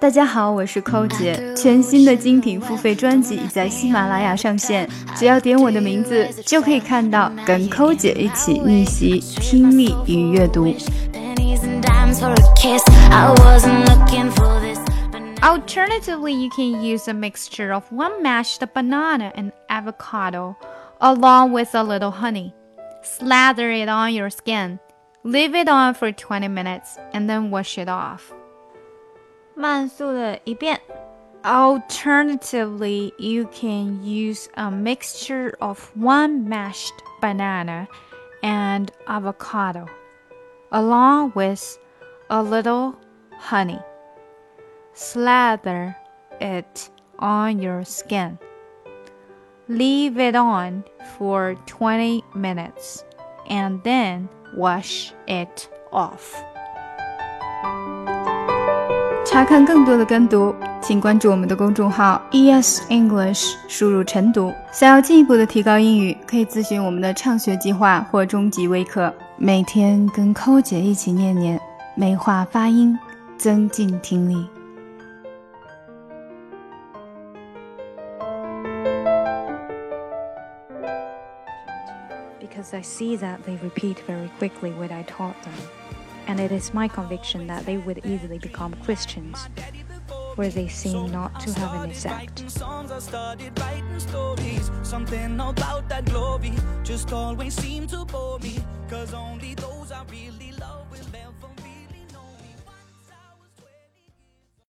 大家好，我是寇姐。全新的精品付费专辑已在喜马拉雅上线，只要点我的名字，就可以看到跟寇姐一起逆袭听力与阅读。Alternatively, you can use a mixture of one mashed banana and avocado, along with a little honey. Slather it on your skin. Leave it on for 20 minutes and then wash it off. 慢速的一遍。Alternatively, you can use a mixture of one mashed banana and avocado, along with a little honey. Slather it on your skin. Leave it on for 20 minutes and then wash it off. 查看更多的跟读，请关注我们的公众号 ES English，输入晨读。想要进一步的提高英语，可以咨询我们的畅学计划或中级微课。每天跟扣姐一起念念，美化发音，增进听力。Because I see that they repeat very quickly what I taught them. And it is my conviction that they would easily become Christians, where they seem not to have any sect. Something about that glory just always to bore me, cause only those I really